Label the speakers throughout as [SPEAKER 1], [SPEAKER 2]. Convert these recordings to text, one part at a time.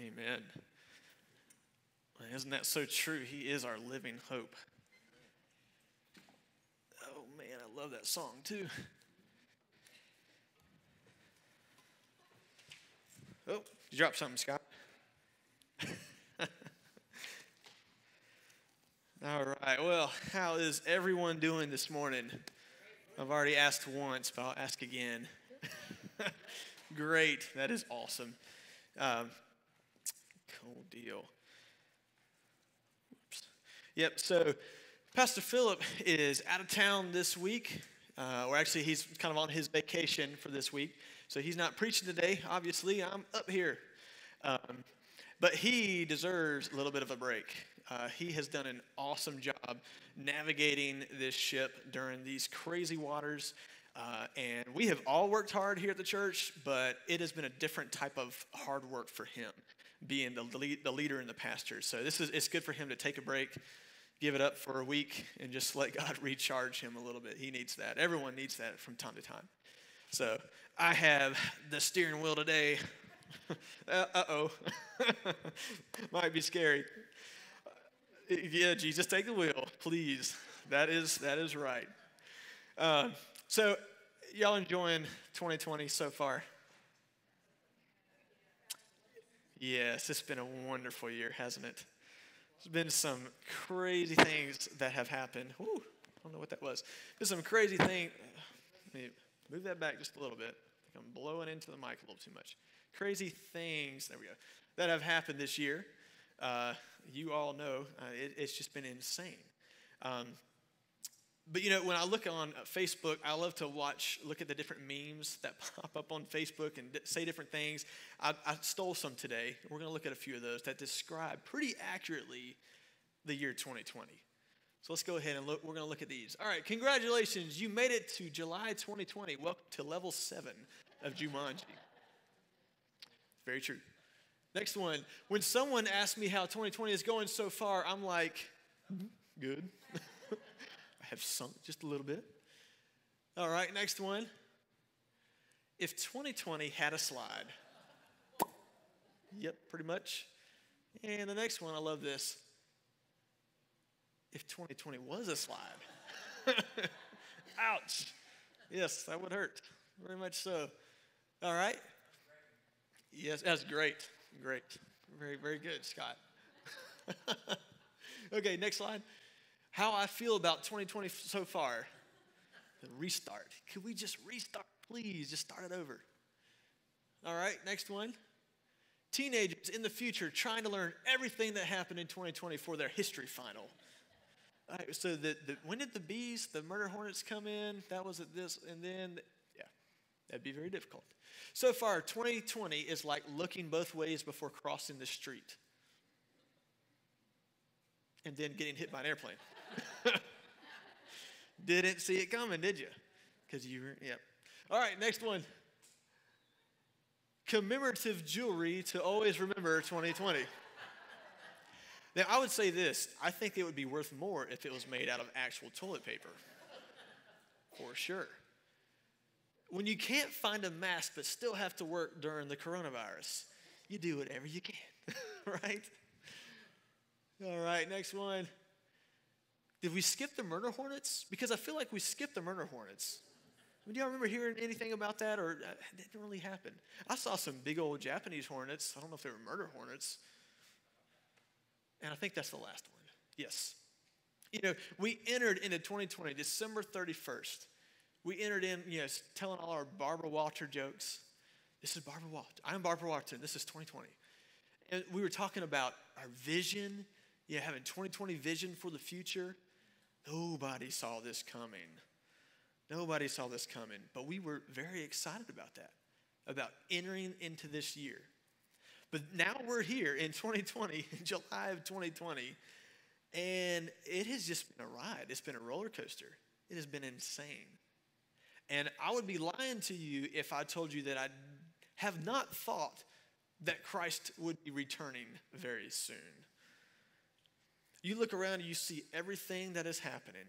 [SPEAKER 1] Amen. Isn't that so true? He is our living hope. Oh man, I love that song too. Oh, you dropped something, Scott. All right. Well, how is everyone doing this morning? I've already asked once, but I'll ask again. Great. That is awesome. Um, cool deal. Oops. Yep. So, Pastor Philip is out of town this week, uh, or actually, he's kind of on his vacation for this week. So, he's not preaching today. Obviously, I'm up here. Um, but he deserves a little bit of a break. Uh, he has done an awesome job navigating this ship during these crazy waters. Uh, and we have all worked hard here at the church, but it has been a different type of hard work for him, being the, lead, the leader and the pastor. So this is it's good for him to take a break, give it up for a week, and just let God recharge him a little bit. He needs that. Everyone needs that from time to time. So I have the steering wheel today. uh oh, might be scary. Yeah, Jesus, take the wheel, please. That is that is right. Uh, so, y'all enjoying 2020 so far? Yes, it's been a wonderful year, hasn't it? There's been some crazy things that have happened. Ooh, I don't know what that was. There's some crazy thing. Move that back just a little bit. I'm blowing into the mic a little too much. Crazy things. There we go. That have happened this year. Uh, you all know uh, it, it's just been insane. Um, but you know, when I look on uh, Facebook, I love to watch, look at the different memes that pop up on Facebook and say different things. I, I stole some today. We're going to look at a few of those that describe pretty accurately the year 2020. So let's go ahead and look. We're going to look at these. All right, congratulations. You made it to July 2020. Welcome to level seven of Jumanji. Very true. Next one. When someone asks me how 2020 is going so far, I'm like, mm-hmm, good. Have sunk just a little bit. All right, next one. If 2020 had a slide, yep, pretty much. And the next one, I love this. If 2020 was a slide, ouch. Yes, that would hurt. Very much so. All right. Yes, that's great. Great. Very, very good, Scott. okay, next slide. How I feel about 2020 so far. The restart. Could we just restart, please? Just start it over. All right, next one. Teenagers in the future trying to learn everything that happened in 2020 for their history final. All right, so the, the, when did the bees, the murder hornets come in? That was at this, and then, yeah, that'd be very difficult. So far, 2020 is like looking both ways before crossing the street and then getting hit by an airplane. Didn't see it coming, did you? Because you were, yep. All right, next one. Commemorative jewelry to always remember 2020. Now, I would say this I think it would be worth more if it was made out of actual toilet paper. For sure when you can't find a mask but still have to work during the coronavirus, you do whatever you can, right? All right, next one. Did we skip the murder hornets? Because I feel like we skipped the murder hornets. I mean, do y'all remember hearing anything about that, or uh, it didn't really happen? I saw some big old Japanese hornets. I don't know if they were murder hornets. And I think that's the last one. Yes. You know, we entered into 2020, December 31st we entered in, you know, telling all our Barbara Walter jokes. This is Barbara Walter. I'm Barbara Walter. This is 2020. And we were talking about our vision, you know, having 2020 vision for the future. Nobody saw this coming. Nobody saw this coming. But we were very excited about that, about entering into this year. But now we're here in 2020, in July of 2020, and it has just been a ride. It's been a roller coaster. It has been insane. And I would be lying to you if I told you that I have not thought that Christ would be returning very soon. You look around and you see everything that is happening.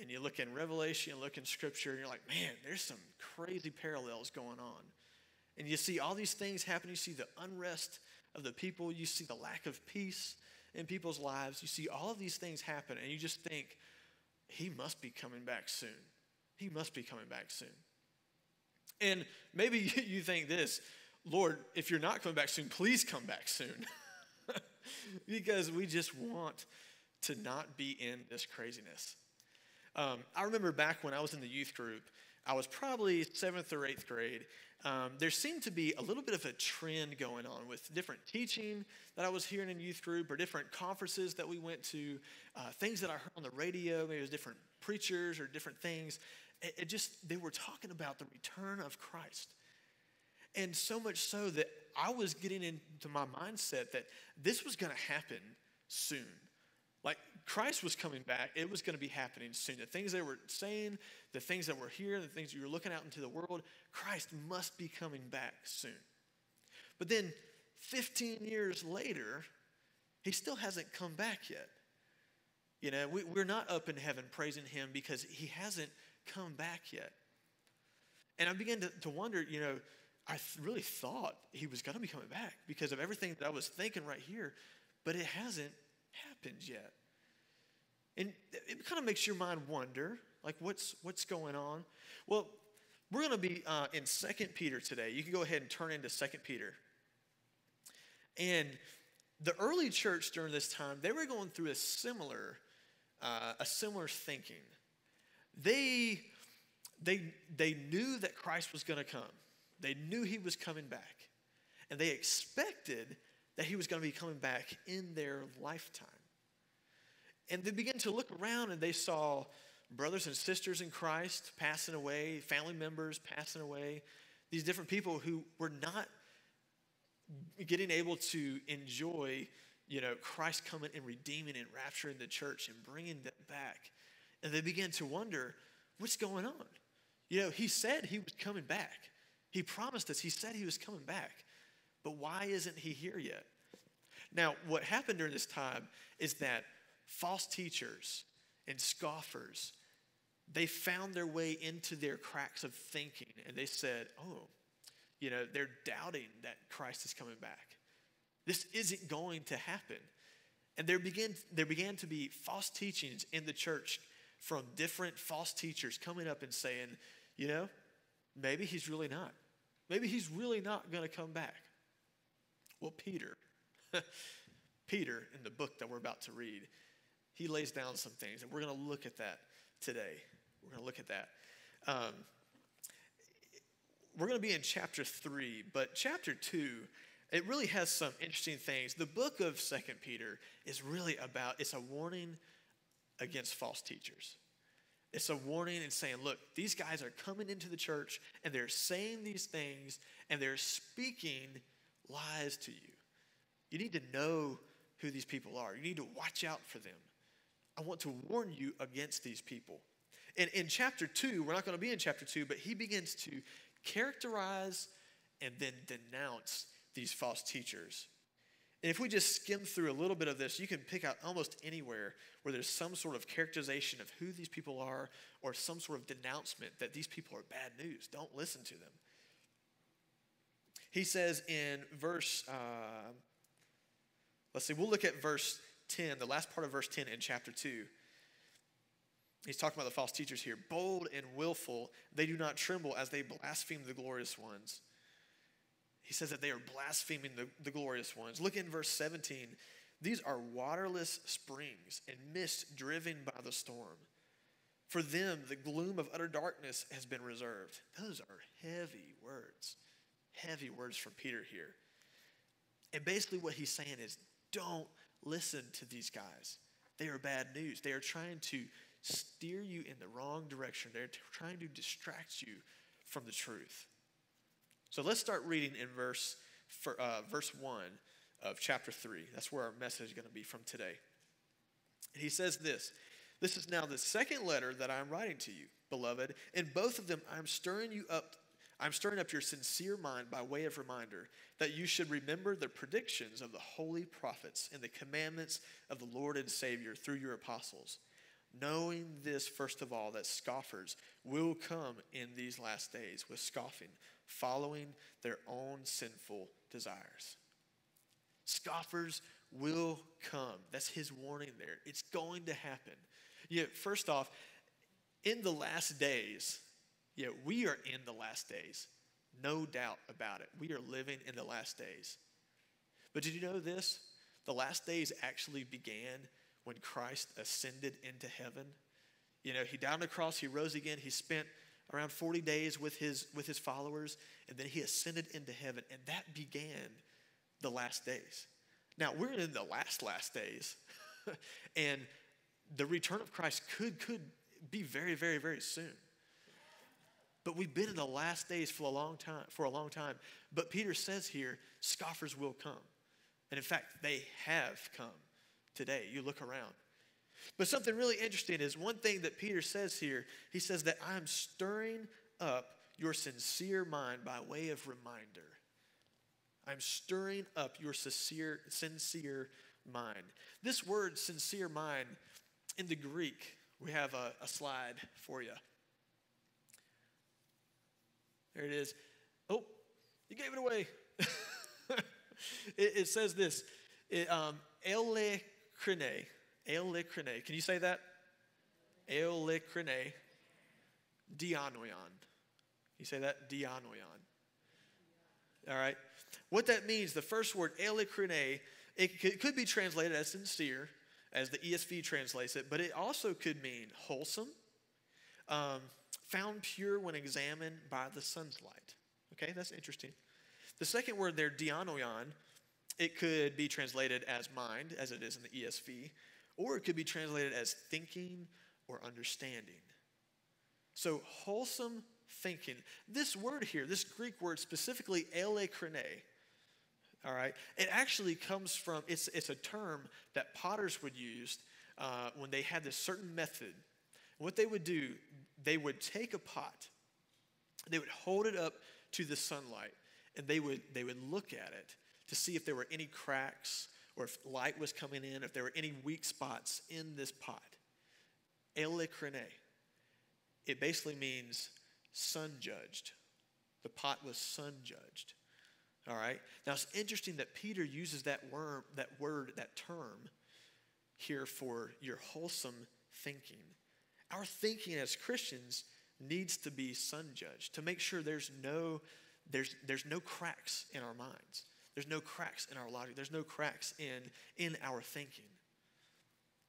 [SPEAKER 1] And you look in Revelation, you look in Scripture, and you're like, man, there's some crazy parallels going on. And you see all these things happen. You see the unrest of the people. You see the lack of peace in people's lives. You see all of these things happen, and you just think, he must be coming back soon. He must be coming back soon. And maybe you think this Lord, if you're not coming back soon, please come back soon. because we just want to not be in this craziness. Um, I remember back when I was in the youth group, I was probably seventh or eighth grade. Um, there seemed to be a little bit of a trend going on with different teaching that I was hearing in youth group or different conferences that we went to, uh, things that I heard on the radio, maybe it was different preachers or different things. It, it just, they were talking about the return of Christ. And so much so that I was getting into my mindset that this was going to happen soon. Like Christ was coming back, it was going to be happening soon. The things they were saying, the things that were here, the things you were looking out into the world, Christ must be coming back soon. But then 15 years later, he still hasn't come back yet. You know, we, we're not up in heaven praising him because he hasn't come back yet. And I began to, to wonder, you know, I really thought he was going to be coming back because of everything that I was thinking right here, but it hasn't happened yet. And it kind of makes your mind wonder, like what's what's going on? Well, we're going to be uh, in Second Peter today. You can go ahead and turn into Second Peter. And the early church during this time, they were going through a similar, uh, a similar thinking. They, they, they knew that Christ was going to come. They knew he was coming back. And they expected that he was going to be coming back in their lifetime. And they began to look around and they saw brothers and sisters in Christ passing away, family members passing away, these different people who were not getting able to enjoy, you know, Christ coming and redeeming and rapturing the church and bringing them back. And they began to wonder, what's going on? You know, he said he was coming back. He promised us, he said he was coming back. But why isn't he here yet? Now, what happened during this time is that false teachers and scoffers, they found their way into their cracks of thinking and they said, oh, you know, they're doubting that Christ is coming back. This isn't going to happen. And there began, there began to be false teachings in the church from different false teachers coming up and saying, you know, maybe he's really not. Maybe he's really not going to come back. Well, Peter, Peter, in the book that we're about to read, he lays down some things, and we're going to look at that today. We're going to look at that. Um, we're going to be in chapter three, but chapter two, it really has some interesting things. The book of Second Peter is really about it's a warning against false teachers. It's a warning and saying, look, these guys are coming into the church and they're saying these things and they're speaking lies to you. You need to know who these people are. You need to watch out for them. I want to warn you against these people. And in chapter two, we're not going to be in chapter two, but he begins to characterize and then denounce these false teachers. And if we just skim through a little bit of this, you can pick out almost anywhere where there's some sort of characterization of who these people are or some sort of denouncement that these people are bad news. Don't listen to them. He says in verse, uh, let's see, we'll look at verse 10, the last part of verse 10 in chapter 2. He's talking about the false teachers here. Bold and willful, they do not tremble as they blaspheme the glorious ones. He says that they are blaspheming the, the glorious ones. Look in verse 17. These are waterless springs and mist driven by the storm. For them, the gloom of utter darkness has been reserved. Those are heavy words. Heavy words from Peter here. And basically, what he's saying is don't listen to these guys. They are bad news. They are trying to steer you in the wrong direction, they're trying to distract you from the truth. So let's start reading in verse, uh, verse 1 of chapter 3. That's where our message is going to be from today. And he says this This is now the second letter that I am writing to you, beloved. In both of them, I'm stirring you up. I'm stirring up your sincere mind by way of reminder that you should remember the predictions of the holy prophets and the commandments of the Lord and Savior through your apostles. Knowing this, first of all, that scoffers will come in these last days with scoffing, following their own sinful desires. Scoffers will come. That's his warning there. It's going to happen. Yeah, first off, in the last days, yeah, we are in the last days. No doubt about it. We are living in the last days. But did you know this? The last days actually began when Christ ascended into heaven. You know, he died on the cross, he rose again, he spent around 40 days with his with his followers, and then he ascended into heaven, and that began the last days. Now we're in the last last days, and the return of Christ could could be very, very, very soon. But we've been in the last days for a long time, for a long time. But Peter says here, scoffers will come. And in fact, they have come today. You look around. But something really interesting is one thing that Peter says here, he says that I'm stirring up your sincere mind by way of reminder. I'm stirring up your sincere, sincere mind. This word, sincere mind, in the Greek, we have a, a slide for you. There it is. Oh, you gave it away. it, it, says this it, um, Elekrine. Elekrine. Can you say that? Elekrine. Dianoion. You say that? Dianoion. All right. What that means, the first word, Elekrine, it could be translated as sincere, as the ESV translates it, but it also could mean wholesome, um, found pure when examined by the sun's light. Okay, that's interesting. The second word there, dianoion, it could be translated as mind, as it is in the ESV, or it could be translated as thinking or understanding. So, wholesome thinking. This word here, this Greek word specifically, elekrene, all right? It actually comes from, it's, it's a term that potters would use uh, when they had this certain method. What they would do, they would take a pot, they would hold it up to the sunlight, and they would, they would look at it to see if there were any cracks or if light was coming in, if there were any weak spots in this pot. Elekrene. It basically means sun judged. The pot was sun judged. All right. Now it's interesting that Peter uses that word, that word, that term here for your wholesome thinking. Our thinking as Christians needs to be sun judged to make sure there's no there's there's no cracks in our minds. There's no cracks in our logic. There's no cracks in in our thinking.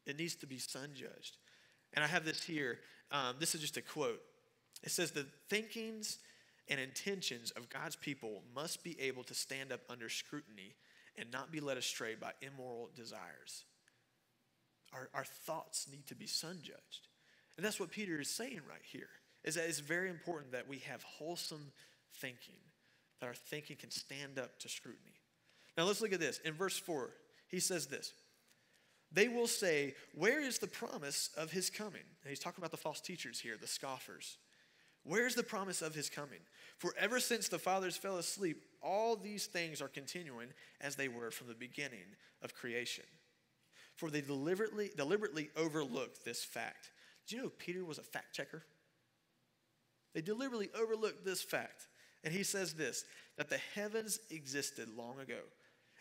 [SPEAKER 1] It needs to be sun judged. And I have this here. Um, this is just a quote. It says the thinkings and intentions of God's people must be able to stand up under scrutiny and not be led astray by immoral desires. Our, our thoughts need to be sun judged. And that's what Peter is saying right here. Is that it's very important that we have wholesome thinking, that our thinking can stand up to scrutiny. Now let's look at this. In verse 4, he says this They will say, Where is the promise of his coming? And he's talking about the false teachers here, the scoffers. Where's the promise of his coming? For ever since the fathers fell asleep, all these things are continuing as they were from the beginning of creation. For they deliberately, deliberately overlooked this fact. Did you know Peter was a fact checker? They deliberately overlooked this fact. And he says this that the heavens existed long ago,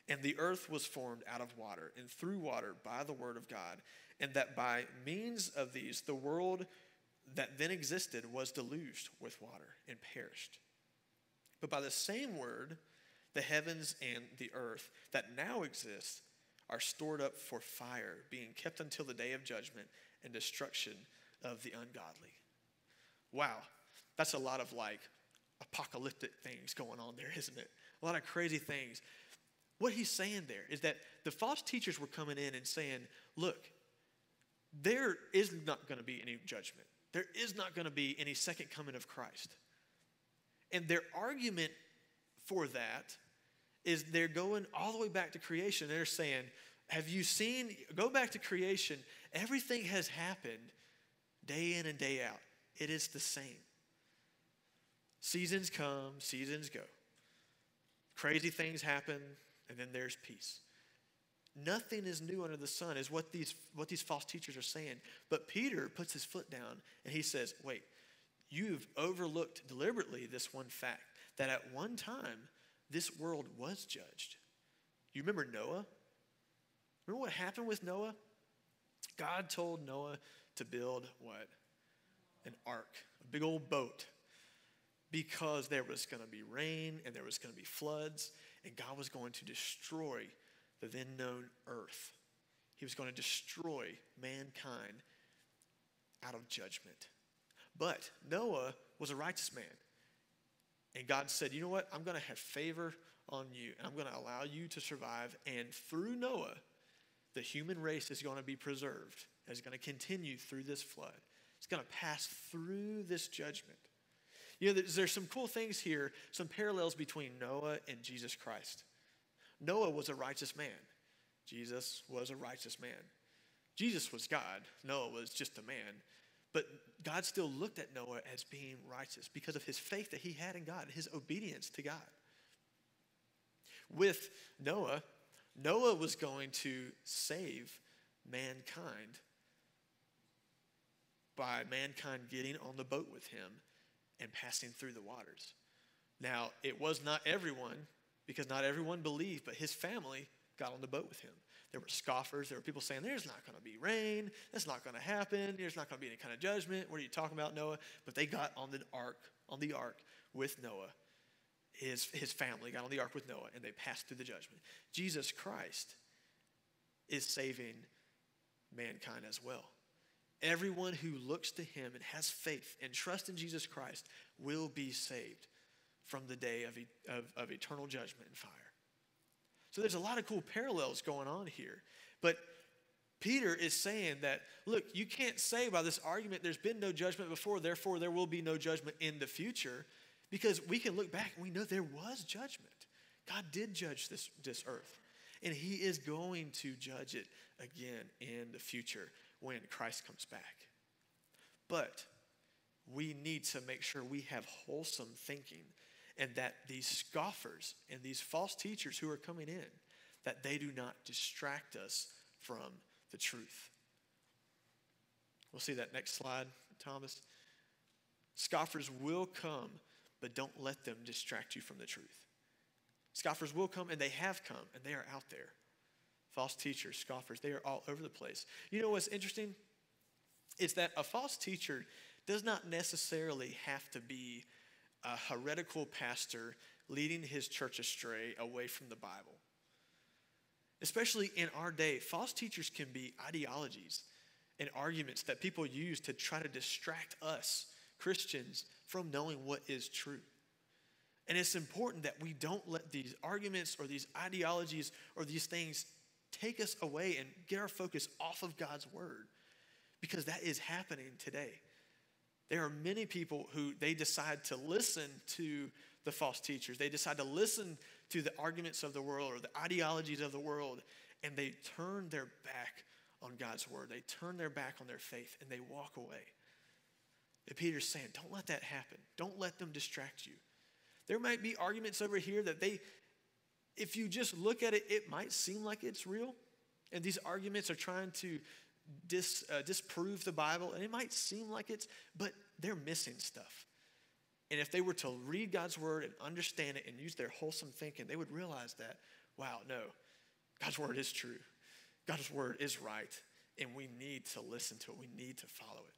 [SPEAKER 1] and the earth was formed out of water and through water by the word of God, and that by means of these the world that then existed was deluged with water and perished. But by the same word, the heavens and the earth that now exist are stored up for fire, being kept until the day of judgment and destruction of the ungodly. Wow, that's a lot of like apocalyptic things going on there, isn't it? A lot of crazy things. What he's saying there is that the false teachers were coming in and saying, look, there is not going to be any judgment there is not going to be any second coming of Christ. And their argument for that is they're going all the way back to creation. They're saying, Have you seen, go back to creation, everything has happened day in and day out. It is the same. Seasons come, seasons go. Crazy things happen, and then there's peace. Nothing is new under the sun, is what these, what these false teachers are saying. But Peter puts his foot down and he says, Wait, you've overlooked deliberately this one fact that at one time this world was judged. You remember Noah? Remember what happened with Noah? God told Noah to build what? An ark, a big old boat, because there was going to be rain and there was going to be floods, and God was going to destroy the then known earth. He was going to destroy mankind out of judgment. But Noah was a righteous man. And God said, You know what? I'm going to have favor on you, and I'm going to allow you to survive. And through Noah, the human race is going to be preserved, it's going to continue through this flood. It's going to pass through this judgment. You know, there's, some cool things here, some parallels between Noah and Jesus Christ. Noah was a righteous man. Jesus was a righteous man. Jesus was God. Noah was just a man. But God still looked at Noah as being righteous because of his faith that he had in God, his obedience to God. With Noah, Noah was going to save mankind by mankind getting on the boat with him and passing through the waters. Now, it was not everyone, because not everyone believed, but his family got on the boat with him. There were scoffers. There were people saying, There's not going to be rain. That's not going to happen. There's not going to be any kind of judgment. What are you talking about, Noah? But they got on the ark, on the ark with Noah. His, his family got on the ark with Noah and they passed through the judgment. Jesus Christ is saving mankind as well. Everyone who looks to him and has faith and trust in Jesus Christ will be saved from the day of, of, of eternal judgment and fire. So there's a lot of cool parallels going on here. But Peter is saying that, look, you can't say by this argument there's been no judgment before, therefore there will be no judgment in the future, because we can look back and we know there was judgment. God did judge this, this earth, and He is going to judge it again in the future when Christ comes back. But we need to make sure we have wholesome thinking and that these scoffers and these false teachers who are coming in that they do not distract us from the truth. We'll see that next slide thomas. Scoffers will come but don't let them distract you from the truth. Scoffers will come and they have come and they are out there false teachers scoffers they are all over the place you know what's interesting is that a false teacher does not necessarily have to be a heretical pastor leading his church astray away from the Bible. Especially in our day, false teachers can be ideologies and arguments that people use to try to distract us, Christians, from knowing what is true. And it's important that we don't let these arguments or these ideologies or these things take us away and get our focus off of God's word because that is happening today. There are many people who they decide to listen to the false teachers. They decide to listen to the arguments of the world or the ideologies of the world, and they turn their back on God's word. They turn their back on their faith and they walk away. And Peter's saying, don't let that happen. Don't let them distract you. There might be arguments over here that they, if you just look at it, it might seem like it's real. And these arguments are trying to dis, uh, disprove the Bible, and it might seem like it's, but they're missing stuff. And if they were to read God's word and understand it and use their wholesome thinking, they would realize that, wow, no, God's word is true. God's word is right, and we need to listen to it. We need to follow it.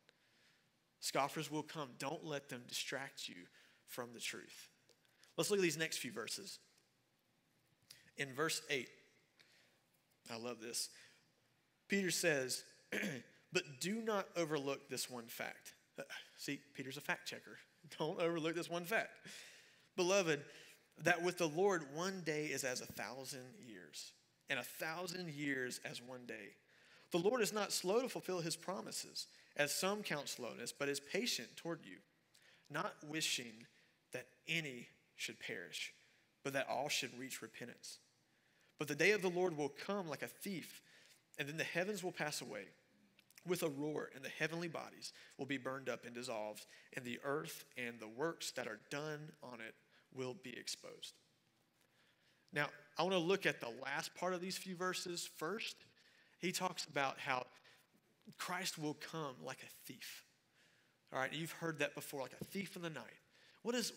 [SPEAKER 1] Scoffers will come. Don't let them distract you from the truth. Let's look at these next few verses. In verse 8, I love this. Peter says, but do not overlook this one fact. Uh, see, Peter's a fact checker. Don't overlook this one fact. Beloved, that with the Lord, one day is as a thousand years, and a thousand years as one day. The Lord is not slow to fulfill his promises, as some count slowness, but is patient toward you, not wishing that any should perish, but that all should reach repentance. But the day of the Lord will come like a thief and then the heavens will pass away with a roar, and the heavenly bodies will be burned up and dissolved, and the earth and the works that are done on it will be exposed. Now, I want to look at the last part of these few verses first. He talks about how Christ will come like a thief. All right, you've heard that before, like a thief in the night. What is,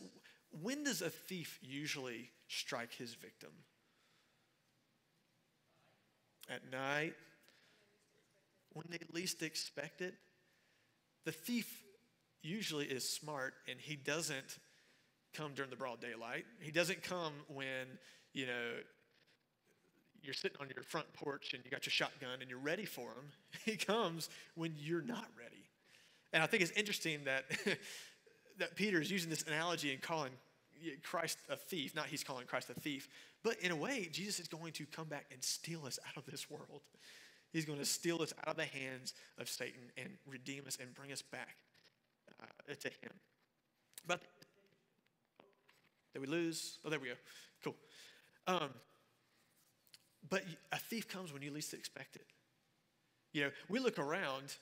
[SPEAKER 1] when does a thief usually strike his victim? at night, when they least expect it. The thief usually is smart and he doesn't come during the broad daylight. He doesn't come when, you know, you're sitting on your front porch and you got your shotgun and you're ready for him. He comes when you're not ready. And I think it's interesting that that Peter is using this analogy and calling Christ a thief. Not he's calling Christ a thief, but in a way, Jesus is going to come back and steal us out of this world. He's going to steal us out of the hands of Satan and redeem us and bring us back uh, to Him. But did we lose? Oh, there we go. Cool. Um, but a thief comes when you least expect it. You know, we look around,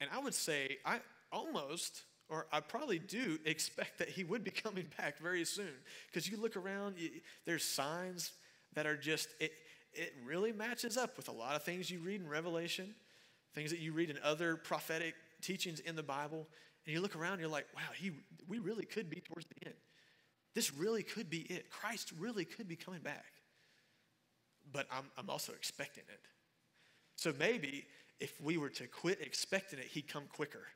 [SPEAKER 1] and I would say I almost or I probably do expect that he would be coming back very soon. Because you look around, you, there's signs that are just, it, it really matches up with a lot of things you read in Revelation, things that you read in other prophetic teachings in the Bible. And you look around, you're like, wow, he, we really could be towards the end. This really could be it. Christ really could be coming back. But I'm, I'm also expecting it. So maybe if we were to quit expecting it, he'd come quicker.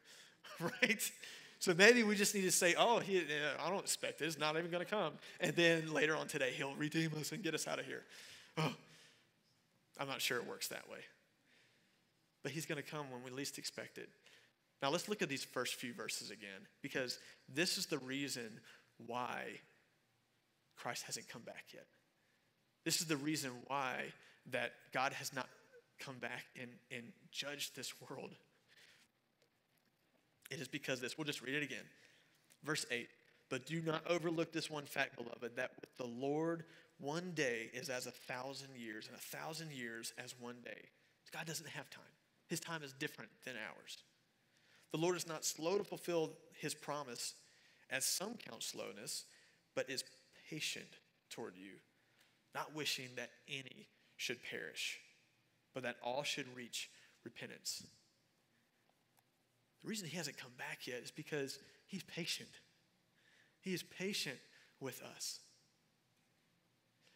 [SPEAKER 1] right? So maybe we just need to say, oh, he, I don't expect this, not even going to come. And then later on today, he'll redeem us and get us out of here. Oh, I'm not sure it works that way. But he's going to come when we least expect it. Now let's look at these first few verses again, because this is the reason why Christ hasn't come back yet. This is the reason why that God has not come back and, and judged this world it is because this. We'll just read it again. Verse 8. But do not overlook this one fact, beloved, that with the Lord, one day is as a thousand years, and a thousand years as one day. God doesn't have time. His time is different than ours. The Lord is not slow to fulfill his promise, as some count slowness, but is patient toward you, not wishing that any should perish, but that all should reach repentance. The reason he hasn't come back yet is because he's patient. He is patient with us.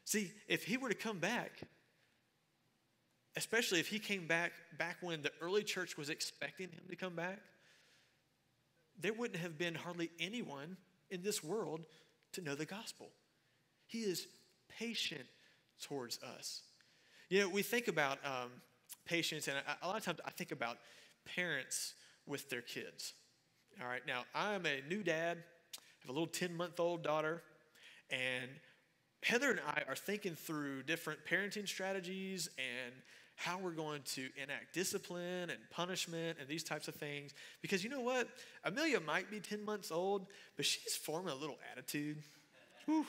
[SPEAKER 1] See, if he were to come back, especially if he came back back when the early church was expecting him to come back, there wouldn't have been hardly anyone in this world to know the gospel. He is patient towards us. You know, we think about um, patience, and a, a lot of times I think about parents with their kids. All right, now I'm a new dad, I have a little 10 month old daughter, and Heather and I are thinking through different parenting strategies and how we're going to enact discipline and punishment and these types of things. Because you know what? Amelia might be 10 months old, but she's forming a little attitude. Whew.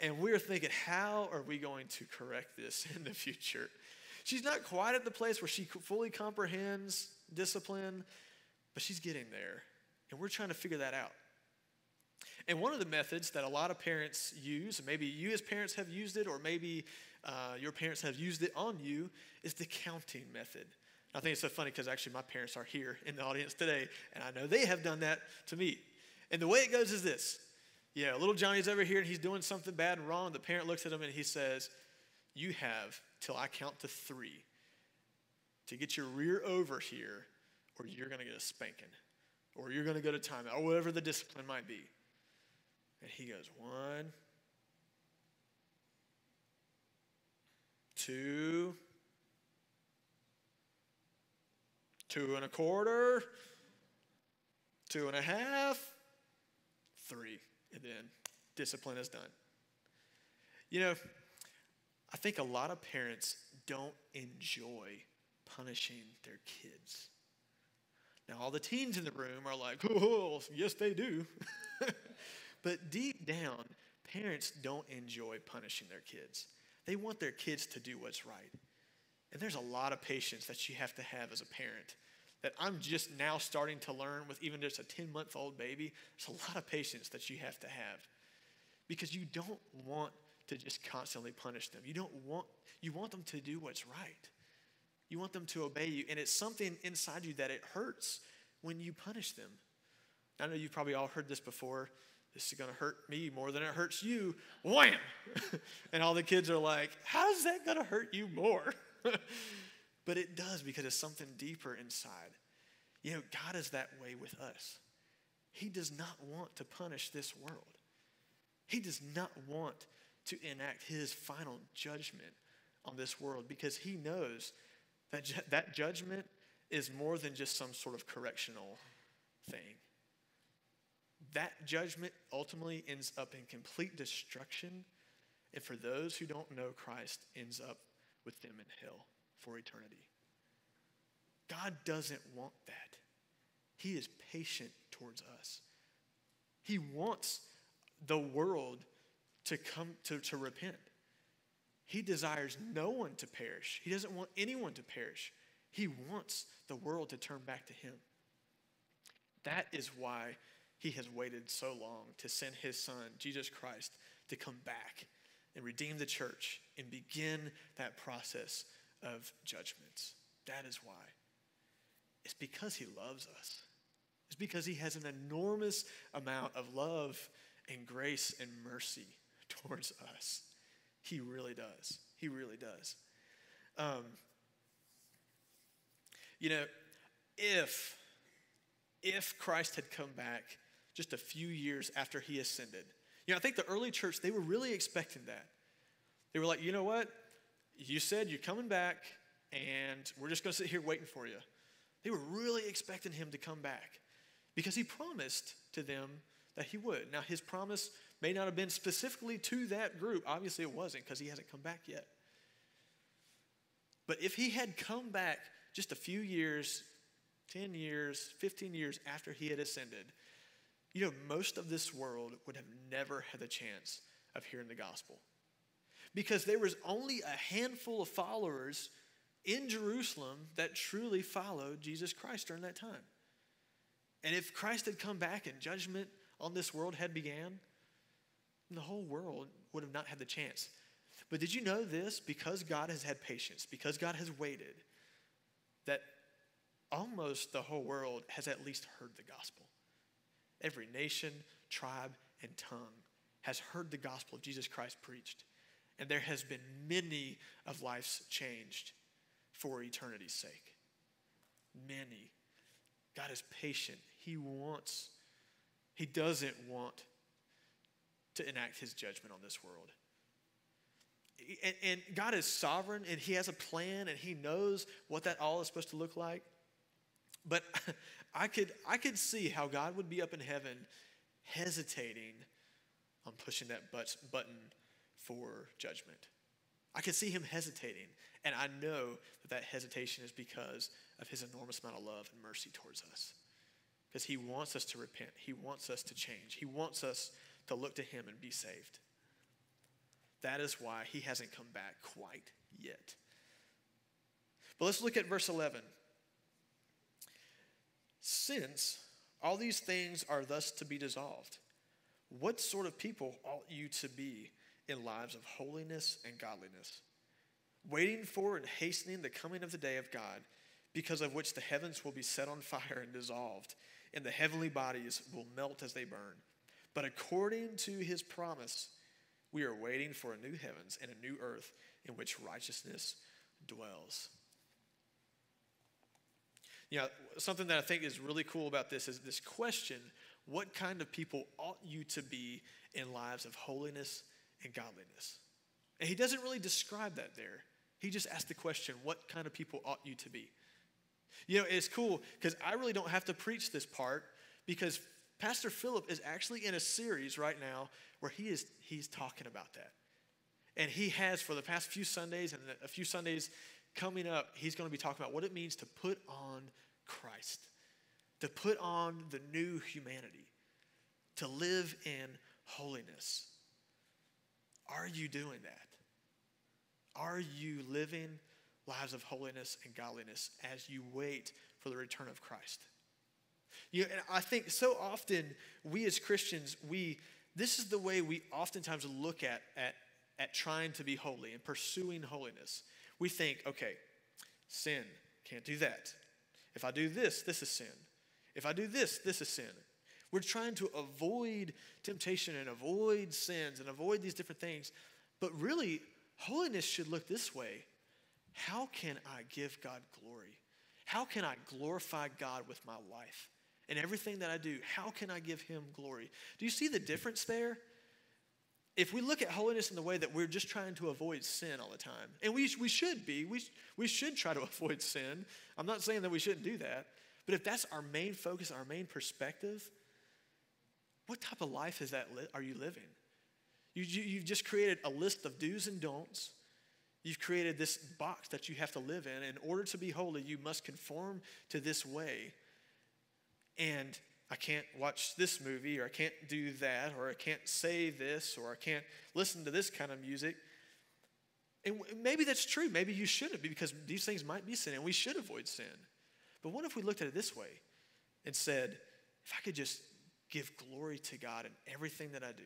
[SPEAKER 1] And we're thinking, how are we going to correct this in the future? She's not quite at the place where she fully comprehends discipline, but she's getting there. And we're trying to figure that out. And one of the methods that a lot of parents use, maybe you as parents have used it, or maybe uh, your parents have used it on you, is the counting method. I think it's so funny because actually my parents are here in the audience today, and I know they have done that to me. And the way it goes is this yeah, little Johnny's over here and he's doing something bad and wrong. The parent looks at him and he says, You have till I count to three to get your rear over here, or you're going to get a spanking, or you're going to go to timeout, or whatever the discipline might be. And he goes, one, two, two and a quarter, two and a half, three. And then discipline is done. You know, I think a lot of parents don't enjoy punishing their kids. Now, all the teens in the room are like, oh, yes, they do. but deep down, parents don't enjoy punishing their kids. They want their kids to do what's right. And there's a lot of patience that you have to have as a parent that I'm just now starting to learn with even just a 10 month old baby. There's a lot of patience that you have to have because you don't want to just constantly punish them. You don't want, you want them to do what's right. You want them to obey you. And it's something inside you that it hurts when you punish them. I know you've probably all heard this before. This is going to hurt me more than it hurts you. Wham! and all the kids are like, How's that going to hurt you more? but it does because it's something deeper inside. You know, God is that way with us. He does not want to punish this world. He does not want to enact his final judgment on this world because he knows that ju- that judgment is more than just some sort of correctional thing. That judgment ultimately ends up in complete destruction, and for those who don't know Christ, ends up with them in hell for eternity. God doesn't want that. He is patient towards us. He wants the world to come to, to repent. He desires no one to perish. He doesn't want anyone to perish. He wants the world to turn back to Him. That is why He has waited so long to send His Son, Jesus Christ, to come back and redeem the church and begin that process of judgments. That is why. It's because He loves us. It's because He has an enormous amount of love and grace and mercy towards us. He really does. He really does. Um, you know, if if Christ had come back just a few years after he ascended, you know, I think the early church they were really expecting that. They were like, you know what? You said you're coming back, and we're just going to sit here waiting for you. They were really expecting him to come back because he promised to them that he would. Now, his promise may not have been specifically to that group. Obviously, it wasn't because he hasn't come back yet. But if he had come back just a few years, 10 years, 15 years after he had ascended, you know, most of this world would have never had the chance of hearing the gospel. Because there was only a handful of followers in Jerusalem that truly followed Jesus Christ during that time. And if Christ had come back and judgment on this world had began, the whole world would have not had the chance. But did you know this? Because God has had patience, because God has waited, that almost the whole world has at least heard the gospel. Every nation, tribe, and tongue has heard the gospel of Jesus Christ preached. And there has been many of lives changed for eternity's sake. Many. God is patient. He wants, He doesn't want to enact His judgment on this world. And, and, God is sovereign and He has a plan and He knows what that all is supposed to look like. But I could, I could see how God would be up in heaven hesitating on pushing that button for judgment. I could see Him hesitating. And I know that that hesitation is because of His enormous amount of love and mercy towards us. Because He wants us to repent, He wants us to change, He wants us to look to Him and be saved. That is why He hasn't come back quite yet. But let's look at verse 11. Since all these things are thus to be dissolved, what sort of people ought you to be in lives of holiness and godliness, waiting for and hastening the coming of the day of God, because of which the heavens will be set on fire and dissolved, and the heavenly bodies will melt as they burn? But according to his promise, we are waiting for a new heavens and a new earth in which righteousness dwells. You know, something that I think is really cool about this is this question what kind of people ought you to be in lives of holiness and godliness? And he doesn't really describe that there. He just asked the question, what kind of people ought you to be? You know, it's cool because I really don't have to preach this part because Pastor Philip is actually in a series right now where he is he's talking about that. And he has for the past few Sundays and a few Sundays coming up, he's going to be talking about what it means to put on Christ, to put on the new humanity, to live in holiness. Are you doing that? Are you living lives of holiness and godliness as you wait for the return of Christ? You know, and I think so often we as Christians, we this is the way we oftentimes look at, at, at trying to be holy and pursuing holiness. We think, okay, sin, can't do that. If I do this, this is sin. If I do this, this is sin. We're trying to avoid temptation and avoid sins and avoid these different things. But really, holiness should look this way how can I give God glory? How can I glorify God with my life? And everything that I do, how can I give Him glory? Do you see the difference there? If we look at holiness in the way that we're just trying to avoid sin all the time, and we, we should be, we, we should try to avoid sin. I'm not saying that we shouldn't do that, but if that's our main focus, our main perspective, what type of life is that li- are you living? You, you, you've just created a list of do's and don'ts. You've created this box that you have to live in. In order to be holy, you must conform to this way. And I can't watch this movie, or I can't do that, or I can't say this, or I can't listen to this kind of music. And maybe that's true. Maybe you shouldn't be because these things might be sin and we should avoid sin. But what if we looked at it this way and said, if I could just give glory to God in everything that I do,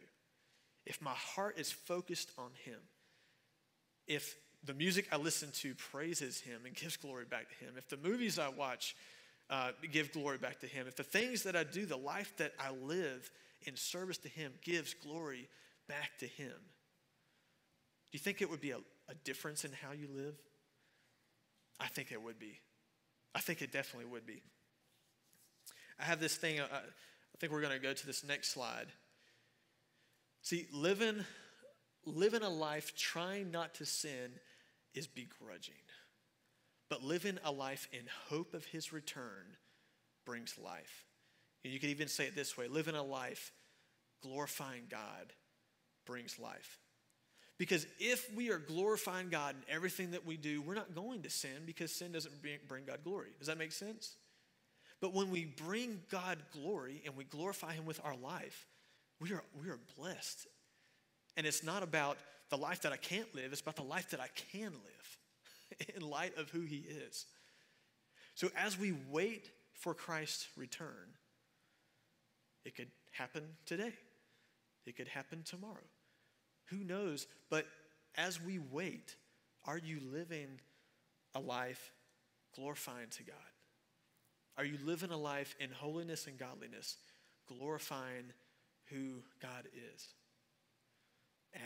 [SPEAKER 1] if my heart is focused on Him, if the music I listen to praises Him and gives glory back to Him, if the movies I watch uh, give glory back to Him, if the things that I do, the life that I live in service to Him gives glory back to Him, do you think it would be a, a difference in how you live? I think it would be. I think it definitely would be. I have this thing, uh, I think we're going to go to this next slide. See, living, living a life trying not to sin is begrudging. But living a life in hope of his return brings life. And you could even say it this way living a life glorifying God brings life. Because if we are glorifying God in everything that we do, we're not going to sin because sin doesn't bring God glory. Does that make sense? But when we bring God glory and we glorify Him with our life, we are, we are blessed. And it's not about the life that I can't live, it's about the life that I can live in light of who He is. So as we wait for Christ's return, it could happen today, it could happen tomorrow. Who knows? But as we wait, are you living a life glorifying to God? Are you living a life in holiness and godliness, glorifying who God is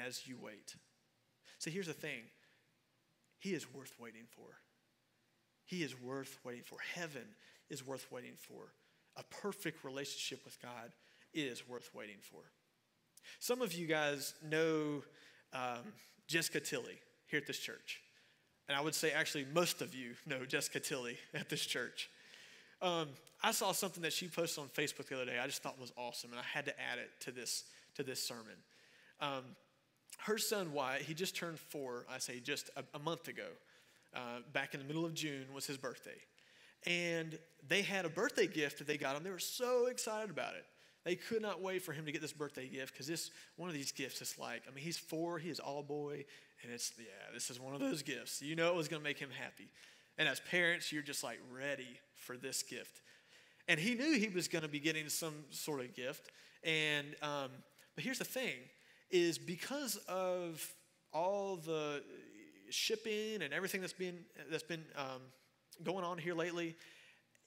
[SPEAKER 1] as you wait? So here's the thing He is worth waiting for. He is worth waiting for. Heaven is worth waiting for. A perfect relationship with God is worth waiting for. Some of you guys know um, Jessica Tilley here at this church. And I would say, actually, most of you know Jessica Tilley at this church. Um, I saw something that she posted on Facebook the other day. I just thought was awesome, and I had to add it to this to this sermon. Um, her son Wyatt, he just turned four. I say just a, a month ago. Uh, back in the middle of June was his birthday, and they had a birthday gift that they got him. They were so excited about it. They could not wait for him to get this birthday gift because this one of these gifts is like, I mean, he's four, he is all boy, and it's yeah, this is one of those gifts. You know it was gonna make him happy. And as parents, you're just like ready for this gift. And he knew he was gonna be getting some sort of gift. And um, but here's the thing: is because of all the shipping and everything that's been that's been um, going on here lately,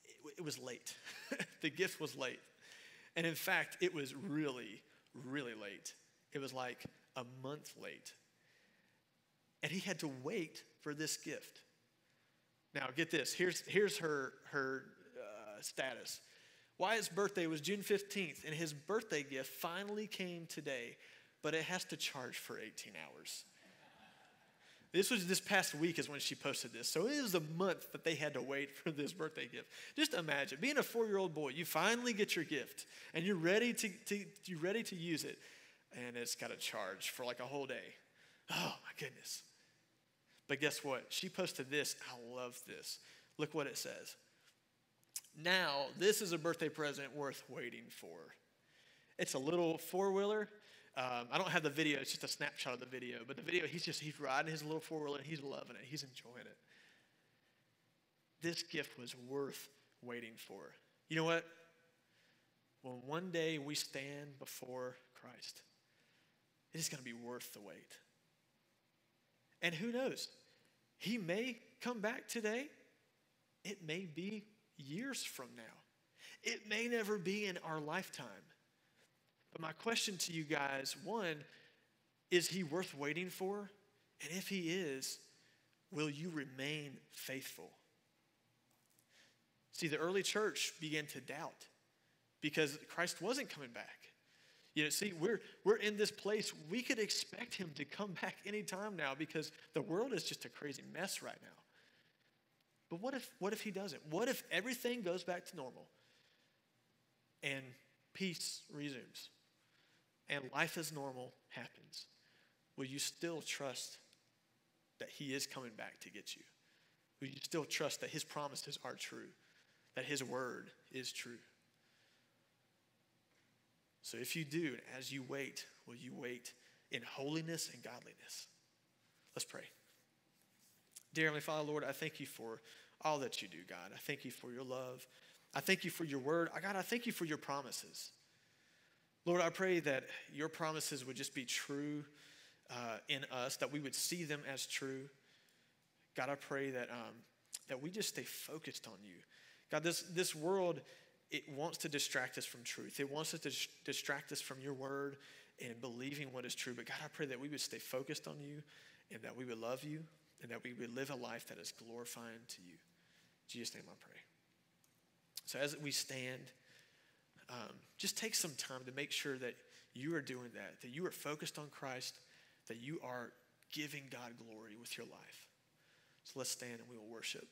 [SPEAKER 1] it, it was late. the gift was late. And in fact, it was really, really late. It was like a month late. And he had to wait for this gift. Now, get this. Here's, here's her, her uh, status. Wyatt's birthday was June 15th, and his birthday gift finally came today, but it has to charge for 18 hours. This was this past week is when she posted this. So it was a month that they had to wait for this birthday gift. Just imagine being a four-year-old boy, you finally get your gift and you're ready to, to you're ready to use it, and it's got a charge for like a whole day. Oh my goodness. But guess what? She posted this. I love this. Look what it says. Now, this is a birthday present worth waiting for. It's a little four-wheeler um, I don't have the video, it's just a snapshot of the video. But the video, he's just, he's riding his little four wheeler and he's loving it. He's enjoying it. This gift was worth waiting for. You know what? When one day we stand before Christ, it is going to be worth the wait. And who knows? He may come back today. It may be years from now. It may never be in our lifetime. But my question to you guys one, is he worth waiting for? And if he is, will you remain faithful? See, the early church began to doubt because Christ wasn't coming back. You know, see, we're, we're in this place, we could expect him to come back anytime now because the world is just a crazy mess right now. But what if, what if he doesn't? What if everything goes back to normal and peace resumes and life as normal happens? Will you still trust that he is coming back to get you? Will you still trust that his promises are true, that his word is true? So if you do, as you wait, will you wait in holiness and godliness? Let's pray. Dear Heavenly Father, Lord, I thank you for all that you do, God. I thank you for your love. I thank you for your word. God, I thank you for your promises. Lord, I pray that your promises would just be true uh, in us, that we would see them as true. God, I pray that, um, that we just stay focused on you. God, this, this world it wants to distract us from truth. It wants us to dis- distract us from your word and believing what is true. But God, I pray that we would stay focused on you and that we would love you and that we would live a life that is glorifying to you. In Jesus' name I pray. So as we stand, um, just take some time to make sure that you are doing that, that you are focused on Christ, that you are giving God glory with your life. So let's stand and we will worship.